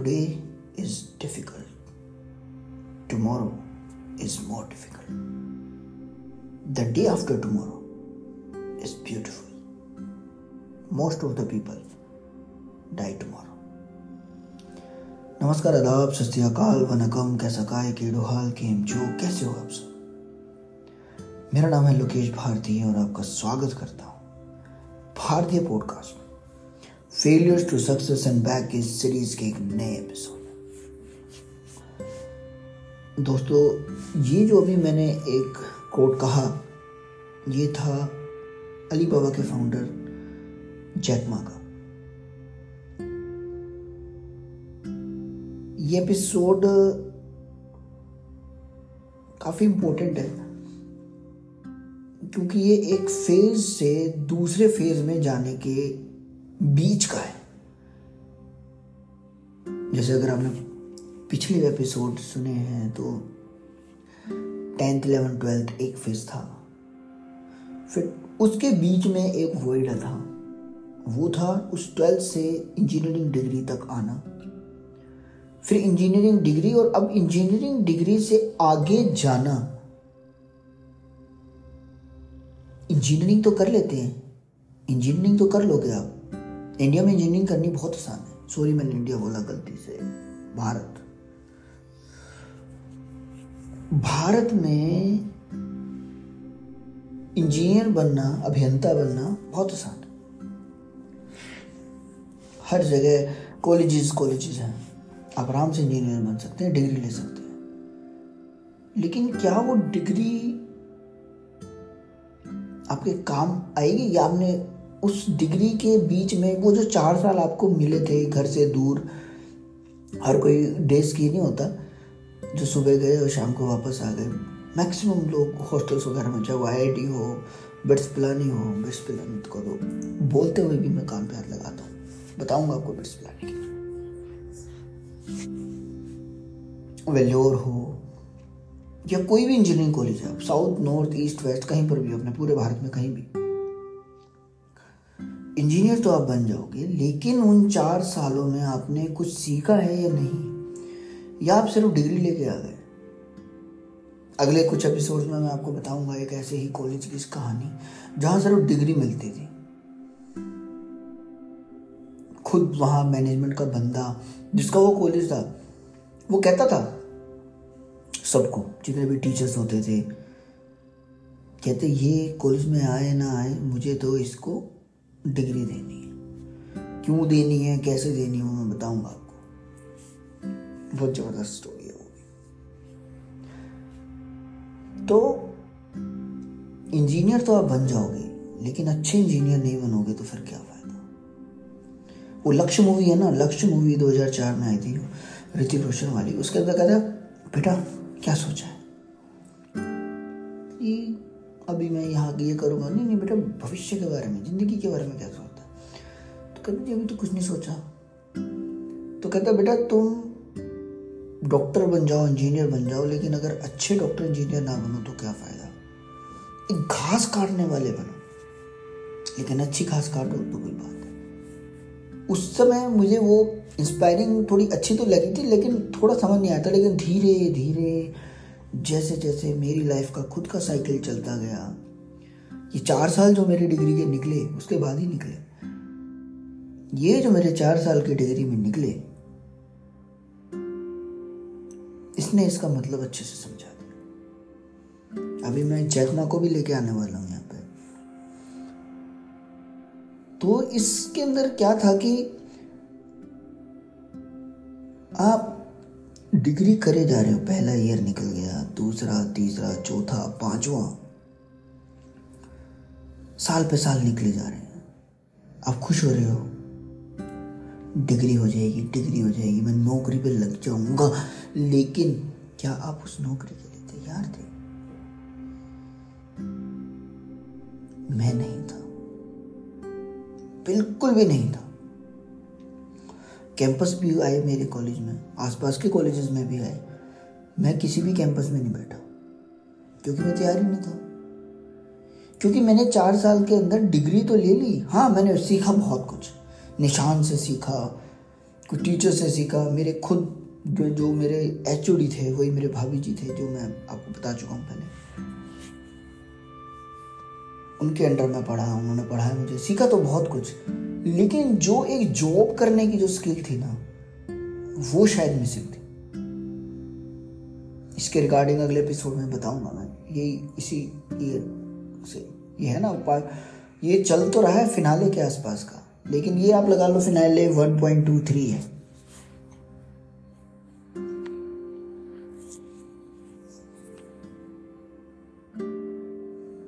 Today is difficult. Tomorrow is more difficult. The day after tomorrow is beautiful. Most of the people die tomorrow. नमस्कार आदाब सत्याकाल वनकम कैसा काय केडो हाल केम जो कैसे हो आप सब मेरा नाम है लोकेश भारती और आपका स्वागत करता हूँ भारतीय podcast failures to success and back इस सीरीज़ के एक नए एपिसोड दोस्तों, ये जो अभी मैंने एक कोट कहा, ये था अली बाबा के फाउंडर जैकमा का. ये एपिसोड काफ़ी इंपॉर्टेंट है, क्योंकि ये एक फ़ेज़ से दूसरे फ़ेज़ में जाने के बीच का है। जैसे अगर आपने पिछले एपिसोड सुने हैं तो टेंथ इलेवन ट्वेल्थ एक फ़ेज़ था। फिर उसके बीच में एक वर्ड था। वो था उस ट्वेल्थ से इंजीनियरिंग डिग्री तक आना। फिर इंजीनियरिंग डिग्री और अब इंजीनियरिंग डिग्री से आगे जाना। इंजीनियरिंग तो कर लेते हैं। इंजीनियरिंग तो कर लोगे आप। इंडिया में इंजीनियरिंग करनी बहुत आसान है। सॉरी मैंने इंडिया बोला गलती से। भारत। भारत में इंजीनियर बनना, अभियंता बनना बहुत आसान है। हर जगह कॉलेजेस कॉलेजेस हैं। आप आराम से इंजीनियर बन सकते हैं डिग्री ले सकते हैं। लेकिन क्या वो डिग्री आपके काम आएगी या आपने उस डिग्री के बीच में वो जो चार साल आपको मिले थे घर से दूर, हर कोई डेज़ की नहीं होता, जो सुबह गए और शाम को वापस आ गए। मैक्सिमम लोग हॉस्टल्स वगैरह में, चाहे वो आई हो बिट्स प्लानी हो बिट्स प्लानी को तो बोलते हुए भी मैं कान पे हाथ लगाता हूँ। बताऊँगा आपको बिट्स प्लानी की। वेल्योर हो, या कोई भी इंजीनियरिंग कॉलेज है साउथ नॉर्थ ईस्ट वेस्ट कहीं पर भी अपने पूरे भारत में कहीं भी। इंजीनियर तो आप बन जाओगे, लेकिन उन चार सालों में आपने कुछ सीखा है या नहीं? या आप सिर्फ़ डिग्री लेके आ गए? अगले कुछ एपिसोड में मैं आपको बताऊँगा एक ऐसे ही कॉलेज की कहानी, जहाँ सिर्फ़ डिग्री मिलती थी। खुद वहाँ मैनेजमेंट का बंदा, जिसका वो कॉलेज था, वो कहता था सबको, जितने भी टीचर्स होते थे, कहते, ये कॉलेज में आए ना आए, मुझे तो इसको डिग्री देनी है। क्यों देनी है, कैसे देनी है मैं बताऊँगा आपको। बहुत ज़बरदस्त स्टोरी है वो तो इंजीनियर तो आप बन जाओगे, लेकिन अच्छे इंजीनियर नहीं बनोगे तो फिर क्या फ़ायदा? वो लक्ष्य मूवी है ना, लक्ष्य मूवी 2004 में आई थी, ऋतिक रोशन वाली। उसके अंदर कहता बेटा, क्या सोचा है? अभी मैं यहाँ ये करूँगा। नहीं नहीं बेटा, भविष्य के बारे में, ज़िंदगी के बारे में क्या सोचता तो कहते जी अभी तो कुछ नहीं सोचा। तो कहता बेटा, तुम डॉक्टर बन जाओ, इंजीनियर बन जाओ, लेकिन अगर अच्छे डॉक्टर, इंजीनियर ना बनो तो क्या फ़ायदा? एक घास काटने वाले बनो। लेकिन अच्छी घास काटो तो कोई बात है उस समय मुझे वो इंस्पायरिंग थोड़ी अच्छी तो लगी थी, लेकिन थोड़ा समझ नहीं आता, लेकिन धीरे धीरे जैसे जैसे मेरी लाइफ का खुद का साइकिल चलता गया, ये चार साल जो मेरी डिग्री के निकले, उसके बाद ही निकले। ये जो मेरे चार साल की डिग्री में निकले, इसने इसका मतलब अच्छे से समझा दिया। अभी मैं जैकमा को भी लेके आने वाला हूँ यहाँ पे। तो इसके अंदर क्या था कि आप डिग्री करे जा रहे हो, पहला ईयर निकल गया, दूसरा, तीसरा, चौथा, पांचवा। साल पे साल निकले जा रहे हैं। आप खुश हो रहे हो? डिग्री हो जाएगी, डिग्री हो जाएगी, मैं नौकरी पे लग जाऊँगा। लेकिन क्या आप उस नौकरी के लिए तैयार थे? मैं नहीं था। बिल्कुल भी नहीं था। कैंपस भी आए मेरे कॉलेज में, आसपास के कॉलेजेस में भी आए। मैं किसी भी कैंपस में नहीं बैठा, क्योंकि मैं तैयार ही नहीं था। क्योंकि मैंने चार साल के अंदर डिग्री तो ले ली। हाँ मैंने सीखा बहुत कुछ। निशान से सीखा, कुछ टीचर से सीखा। मेरे खुद जो जो मेरे एच थे, वही मेरे भाभी जी थे, जो मैं आपको बता चुका हूँ पहले। उनके अंडर में पढ़ा, उन्होंने पढ़ाया मुझे। सीखा तो बहुत कुछ। लेकिन जो एक जॉब करने की जो स्किल थी ना, वो शायद मिसिंग थी। इसके रिगार्डिंग अगले एपिसोड में बताऊँगा मैं। यही इसी, ये से ये है ना ये चल तो रहा है फिनाले के आसपास का, लेकिन ये आप लगा लो फिनाले 1.23 है।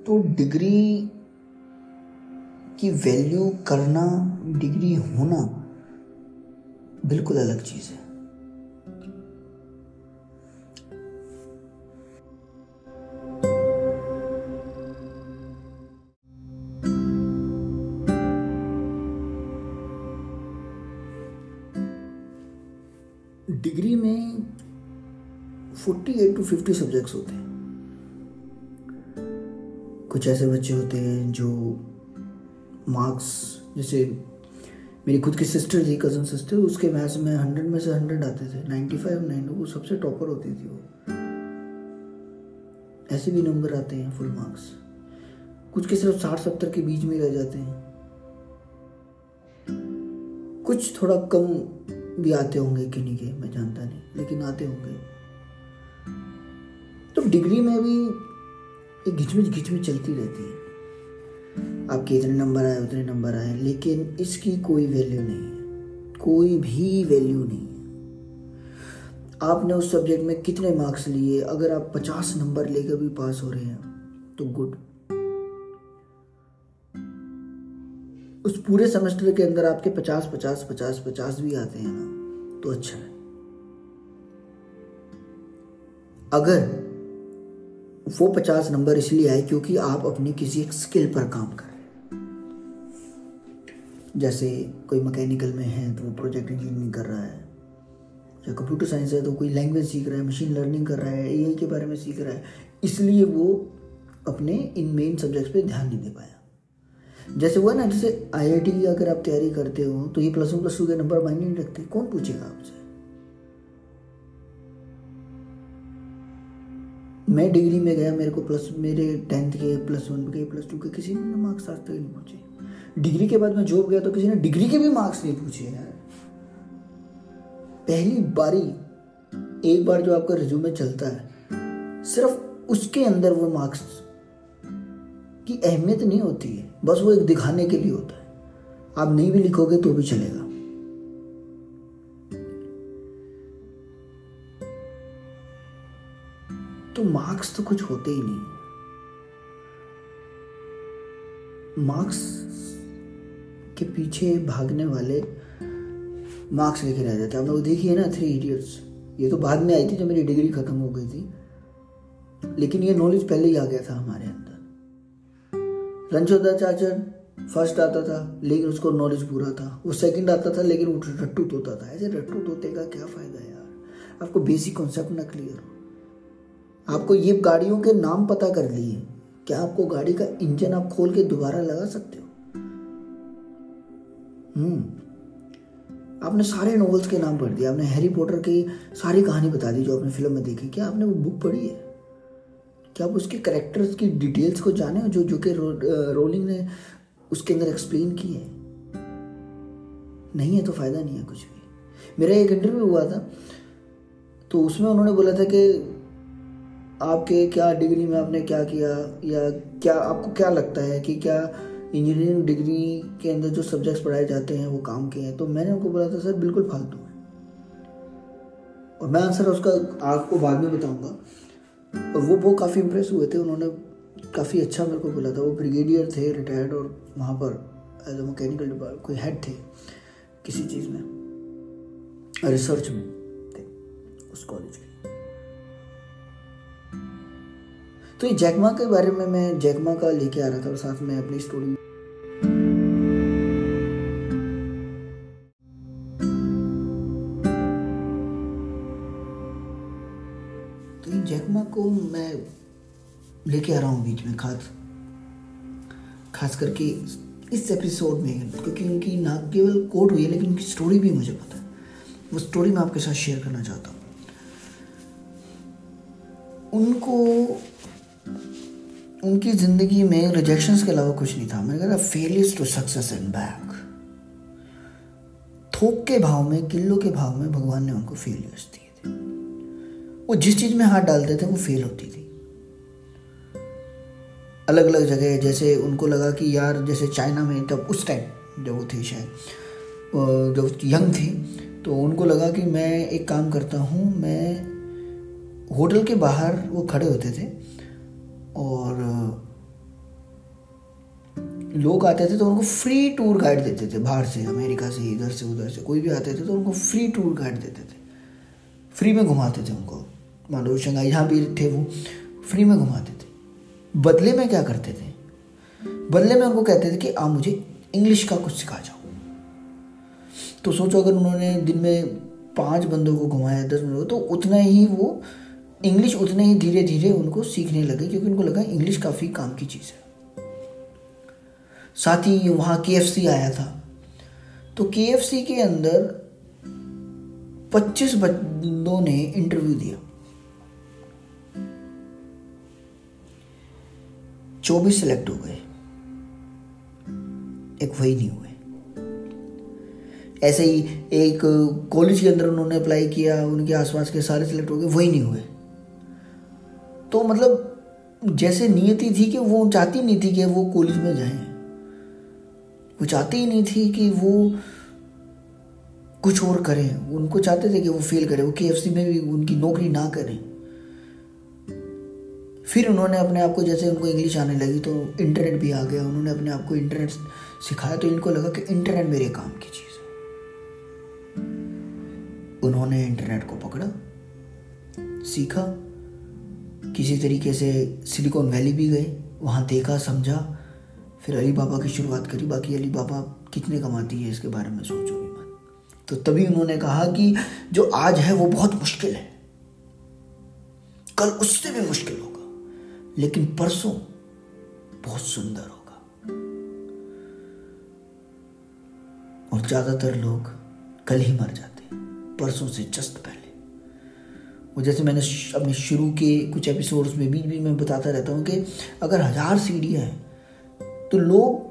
तो डिग्री की वैल्यू करना डिग्री होना बिल्कुल अलग चीज़ है। डिग्री में forty eight to fifty subjects होते हैं। कुछ ऐसे बच्चे होते हैं जो मार्क्स जैसे मेरी खुद की सिस्टर थी कज़न सिस्टर उसके मैथ्स में हंड्रेड में से हंड्रेड आते थे नाइन्टी फाइव नाइन वो सबसे टॉपर होती थी वो। ऐसे भी नंबर आते हैं फुल मार्क्स कुछ के सिर्फ़ साठ, सत्तर के बीच में रह जाते हैं। कुछ थोड़ा कम भी आते होंगे कि किन्हीं के, मैं जानता नहीं, लेकिन आते होंगे। तो डिग्री में भी एक घिचमिच घिचमिच चलती रहती है। आपके इतने नंबर आए, उतने नंबर आए, लेकिन इसकी कोई वैल्यू नहीं है। कोई भी वैल्यू नहीं है। आपने उस सब्जेक्ट में कितने मार्क्स लिए? अगर आप पचास नंबर लेकर भी पास हो रहे हैं तो गुड उस पूरे सेमेस्टर के अंदर आपके पचास पचास पचास पचास भी आते हैं ना तो अच्छा है। अगर वो पचास नंबर इसलिए आए क्योंकि आप अपनी किसी एक स्किल पर काम कर। जैसे कोई मैकेनिकल में है तो वो प्रोजेक्ट इंजीनियरिंग कर रहा है, या कंप्यूटर साइंस है तो कोई लैंग्वेज सीख रहा है मशीन लर्निंग कर रहा है एआई के बारे में सीख रहा है, इसलिए वो अपने इन मेन सब्जेक्ट्स पे ध्यान नहीं दे पाया। जैसे हुआ ना, जैसे आईआईटी की अगर आप तैयारी करते हो तो ये प्लस वन प्लस टू के नंबर मायने नहीं रखते, कौन पूछेगा आपसे? मैं डिग्री में गया, मेरे को प्लस मेरे टेंथ के प्लस वन के प्लस टू के किसी ने मार्क्स आज तक नहीं पूछे। डिग्री के बाद मैं जॉब गया तो किसी ने डिग्री के भी मार्क्स नहीं पूछे यार। पहली बारी, एक बार जो आपका रिज्यूमे चलता है, सिर्फ़ उसके अंदर वो मार्क्स की अहमियत नहीं होती है। बस वो एक दिखाने के लिए होता है। आप नहीं भी लिखोगे तो भी चलेगा। मार्क्स तो कुछ होते ही नहीं। मार्क्स के पीछे भागने वाले मार्क्स लेके रह जाते आप लोग देखिए ना थ्री इडियट्स ये तो बाद में आई थी जब मेरी डिग्री खत्म हो गई थी। लेकिन ये नॉलेज पहले ही आ गया था हमारे अंदर। रणछोदा चाचर फ़र्स्ट आता था, लेकिन उसको नॉलेज पूरा था। वो सेकंड आता था, लेकिन वो रट्टू तोता था। ऐसे रट्टू तोते का क्या फ़ायदा यार? आपको बेसिक कॉन्सेप्ट ना क्लियर हो। आपको ये गाड़ियों के नाम पता कर लिए। क्या आपको गाड़ी का इंजन आप खोल के दोबारा लगा सकते हो? हम्म। आपने सारे नॉवेल्स के नाम पढ़ दिए। आपने हैरी पॉटर की सारी कहानी बता दी जो आपने फ़िल्म में देखी। क्या आपने वो बुक पढ़ी है? क्या आप उसके करेक्टर्स की डिटेल्स को जाने हो जो जो कि रो, रोलिंग ने उसके अंदर एक्सप्लेन की है? नहीं है तो फ़ायदा नहीं है कुछ भी। मेरा एक इंटरव्यू हुआ था तो उसमें उन्होंने बोला था कि आपके क्या डिग्री में आपने क्या किया, या क्या आपको क्या लगता है कि क्या इंजीनियरिंग डिग्री के अंदर जो सब्जेक्ट्स पढ़ाए जाते हैं वो काम के हैं? तो मैंने उनको बोला था, सर, बिल्कुल फालतू है। और मैं आंसर उसका आपको बाद में बताऊँगा। और वो वो काफ़ी इम्प्रेस हुए थे, उन्होंने काफ़ी अच्छा मेरे को बोला था। वो ब्रिगेडियर थे रिटायर्ड और वहाँ पर एज अ मैकेनिकल कोई हेड थे किसी चीज़ में रिसर्च में थे उस कॉलेज के। तो ये जैकमा के बारे में मैं जैकमा का लेके आ रहा था और साथ में अपनी स्टोरी तो ये जैकमा को मैं लेके आ रहा हूँ बीच में खास खास करके इस एपिसोड में, क्योंकि उनकी ना केवल कोट हुई है, लेकिन उनकी स्टोरी भी मुझे पता है। वो स्टोरी मैं आपके साथ शेयर करना चाहता हूँ। उनको उनकी ज़िंदगी में रिजेक्शंस के अलावा कुछ नहीं था। मैंने कहा failures to success and back थोक के भाव में किलो के भाव में भगवान ने उनको फेलियर्स दिए थे। वो जिस चीज़ में हाथ डालते थे, वो फेल होती थी। अलग अलग जगह, जैसे उनको लगा कि यार, जैसे चाइना में तब उस टाइम जब वो थे शायद जब यंग थे तो उनको लगा कि मैं एक काम करता हूँ, मैं होटल के बाहर वो खड़े होते थे और लोग आते थे तो उनको फ्री टूर गाइड देते थे, बाहर से, अमेरिका से, इधर से, उधर से, कोई भी आते थे तो उनको फ्री टूर गाइड देते थे। फ्री में घुमाते थे उनको। मान लो शंघाई जहाँ भी थे वो फ्री में घुमाते थे। बदले में क्या करते थे? बदले में उनको कहते थे कि, आप मुझे इंग्लिश का कुछ सिखा जाओ। तो सोचो अगर उन्होंने दिन में पाँच बंदों को घुमाया, दस बंदों को तो उतना ही वो इंग्लिश उतने ही धीरे धीरे उनको सीखने लगे, क्योंकि उनको लगा इंग्लिश काफ़ी काम की चीज़ है। साथ ही वहाँ के आया था। तो के के अंदर 25 बंदों ने इंटरव्यू दिया। 24 सिलेक्ट हो गए। एक वही नहीं हुए। ऐसे ही एक कॉलेज के अंदर उन्होंने अप्लाई किया, उनके आसपास के सारे सिलेक्ट हो गए, वही नहीं हुए। तो मतलब जैसे नियति थी कि वो चाहती नहीं थी कि वो कॉलेज में जाए। वो चाहती ही नहीं थी कि वो कुछ और करें। उनको चाहते थे कि वो फेल करें। वो केएफसी में भी उनकी नौकरी ना करें। फिर उन्होंने अपने आप को जैसे उनको इंग्लिश आने लगी तो इंटरनेट भी आ गया। उन्होंने अपने आप को इंटरनेट सिखाया तो इनको लगा कि इंटरनेट मेरे काम की चीज़ है। उन्होंने इंटरनेट को पकड़ा, सीखा। किसी तरीके से सिलिकॉन वैली भी गए, वहाँ देखा, समझा। फिर अली बाबा की शुरुआत करी। बाकी अली बाबा कितने कमाती है, इसके बारे में सोचो भी मत। तो तभी उन्होंने कहा कि जो आज है, वो बहुत मुश्किल है। कल उससे भी मुश्किल होगा, लेकिन परसों बहुत सुंदर होगा। और ज़्यादातर लोग कल ही मर जाते परसों से जस्ट पहले। वो जैसे मैंने अपने शुरू के कुछ एपिसोड्स में बीच बीच में बताता रहता हूँ कि अगर हज़ार सीढ़ियाँ हैं तो लोग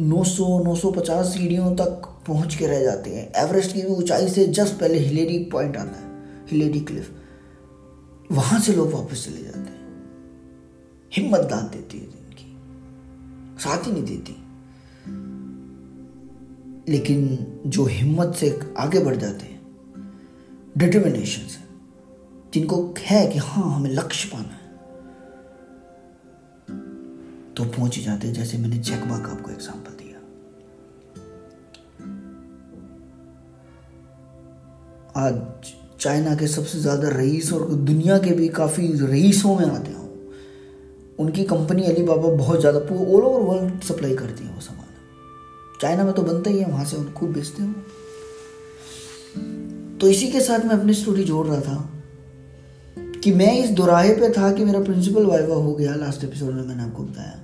900 950 सीढ़ियों तक पहुँच के रह जाते हैं। एवरेस्ट की ऊंचाई से जस्ट पहले हिलेरी पॉइंट आता है हिलेरी क्लिफ वहाँ से लोग वापस चले जाते हैं। हिम्मत दान देती है इनकी साथ ही नहीं देती। लेकिन जो हिम्मत से आगे बढ़ जाते हैं डिटर्मिनेशन से। जिनको है कि हाँ हमें लक्ष्य पाना है। तो पहुँच ही जाते जैसे मैंने जैकबा का आपको एग्ज़ाम्पल दिया। आज चाइना के सबसे ज़्यादा रईस और दुनिया के भी काफ़ी रईसों में आते हो। उनकी कंपनी अली बाबा बहुत ज़्यादा ऑल ओवर वर्ल्ड सप्लाई करती है वो सामान। चाइना में तो बनता ही है, वहाँ से उनको बेचते हो। तो इसी के साथ मैं अपनी स्टोरी जोड़ रहा था। कि मैं इस दोराहे पे था कि मेरा प्रिंसिपल वाइवा हो गया लास्ट एपिसोड में मैंने आपको बताया।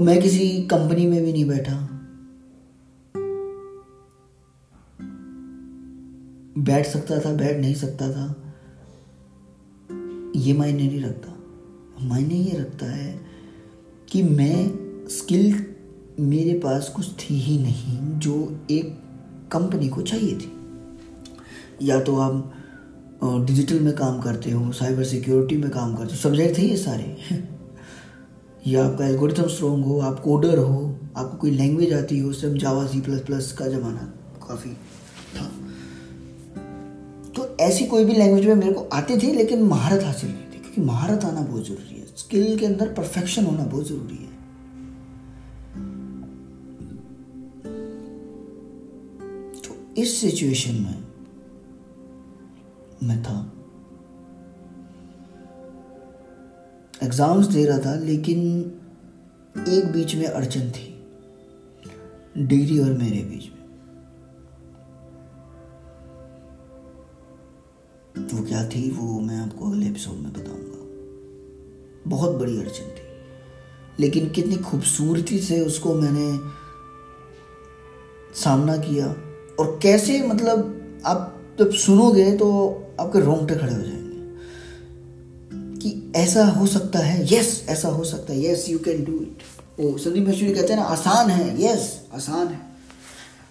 मैं किसी कंपनी में भी नहीं बैठा। बैठ सकता था, बैठ नहीं सकता था। ये मायने नहीं रखता। मायने ये रखता है कि मैं स्किल मेरे पास कुछ थी ही नहीं, जो एक कंपनी को चाहिए थी। या तो आप डिजिटल में काम करते हो साइबर सिक्योरिटी में काम करते हो सब्जेक्ट थे ये सारे। या आपका एल्गोरिथम स्ट्रॉन्ग हो, आप कोडर हो, आपको कोई लैंग्वेज आती हो सब जावा सी प्लस प्लस का ज़माना काफ़ी था। तो ऐसी कोई भी लैंग्वेज में मेरे को आती थी, लेकिन महारत हासिल नहीं थी, क्योंकि महारत आना बहुत ज़रूरी है। स्किल के अंदर परफेक्शन होना बहुत ज़रूरी है। तो इस सिचुएशन में मैं था। एग्ज़ाम्स दे रहा था, लेकिन एक बीच में अड़चन थी। डिग्री और मेरे बीच में। वो क्या थी, वो मैं आपको अगले एपिसोड में बताऊँगा। बहुत बड़ी अड़चन थी। लेकिन कितनी खूबसूरती से उसको मैंने सामना किया। और कैसे मतलब आप जब सुनोगे तो आपके रोंगटे खड़े हो जाएँगे। कि ऐसा हो सकता है यस ऐसा हो सकता है yes you can do it वो संदीप मशहूरी कहते हैं ना, आसान है यस आसान है।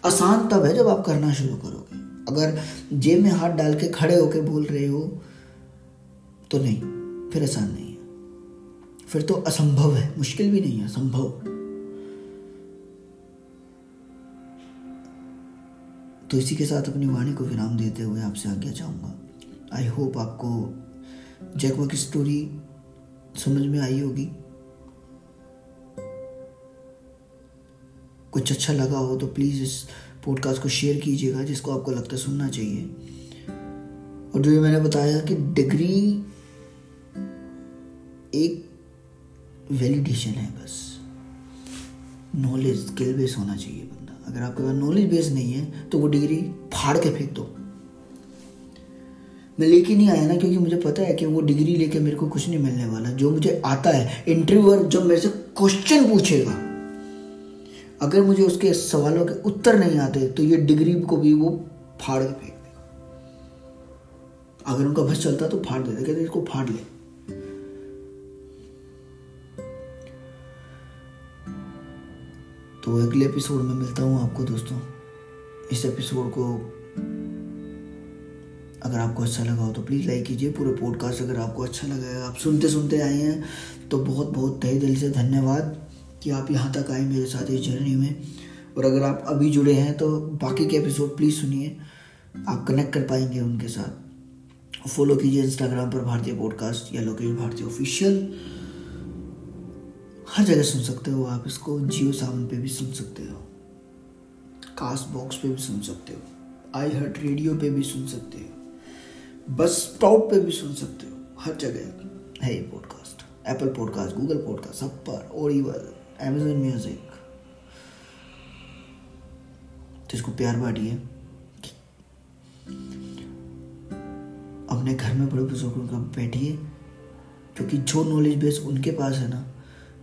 आसान तब है जब आप करना शुरू करोगे। अगर जेब में हाथ डाल के खड़े होके बोल रहे हो तो नहीं, फिर आसान नहीं है। फिर तो असंभव है, मुश्किल भी नहीं है संभव तो इसी के साथ अपनी वाणी को विराम देते हुए आपसे आज्ञा चाहूँगा। आई होप आपको जैकवा की स्टोरी समझ में आई होगी। कुछ अच्छा लगा हो तो प्लीज़ इस पॉडकास्ट को शेयर कीजिएगा, जिसको आपको लगता है सुनना चाहिए। और जो मैंने बताया कि डिग्री एक वैलिडेशन है बस। नॉलेज स्किल बेस होना चाहिए बंदा। अगर आपके पास नॉलेज बेस नहीं है तो वो डिग्री फाड़ के फेंक दो। मैं लेके नहीं आया ना क्योंकि मुझे पता है कि वो डिग्री लेके मेरे को कुछ नहीं मिलने वाला। जो मुझे आता है इंटरव्यूअर जब मेरे से क्वेश्चन पूछेगा, अगर मुझे उसके सवालों के उत्तर नहीं आते तो ये डिग्री को भी वो फाड़ के फेंक दे अगर उनका बस चलता तो फाड़ देते, कहते इसको फाड़ ले। तो अगले एपिसोड में मिलता हूँ आपको दोस्तों। इस एपिसोड को अगर आपको अच्छा लगा हो तो प्लीज़ लाइक कीजिए, पूरे पॉडकास्ट अगर आपको अच्छा लगा है, आप सुनते सुनते आए हैं तो बहुत बहुत तहे दिल से धन्यवाद कि आप यहाँ तक आए मेरे साथ इस जर्नी में। और अगर आप अभी जुड़े हैं तो बाकी के एपिसोड प्लीज़ सुनिए, आप कनेक्ट कर पाएँगे उनके साथ। फॉलो कीजिए इंस्टाग्राम पर भारतीय पॉडकास्ट या लोकेश भारतीय ऑफिशियल हर जगह सुन सकते हो आप इसको, जियो सावन पे भी सुन सकते हो। कास्ट बॉक्स पे भी सुन सकते हो। आई हर्ट रेडियो पे भी सुन सकते हो। बस स्टॉप पे भी सुन सकते हो, हर जगह। है ये podcast Apple podcast Google podcast सब पर ओरिवल एमेजोन म्यूज़िक तो इसको प्यार बांटिए अपने घर में बड़े बुज़ुर्गों का बैठिए क्योंकि जो नॉलेज बेस उनके पास है ना,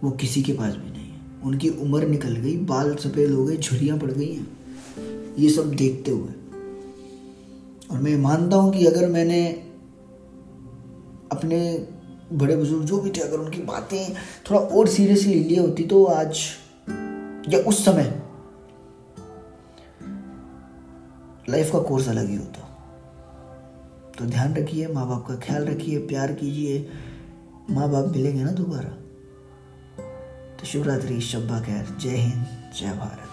वो किसी के पास भी नहीं है। उनकी उम्र निकल गई, बाल सफ़ेद हो गए, झुरियाँ पड़ गई हैं। ये सब देखते हुए और मैं मानता हूँ कि अगर मैंने अपने बड़े बुज़ुर्ग जो भी थे, अगर उनकी बातें थोड़ा और सीरियसली ली होती तो आज या उस समय लाइफ का कोर्स अलग ही होता। तो ध्यान रखिए माँ बाप का ख्याल रखिए, प्यार कीजिए। माँ बाप मिलेंगे ना दोबारा? तो शिवरात्रि शब्बा खैर। जय हिंद, जय भारत।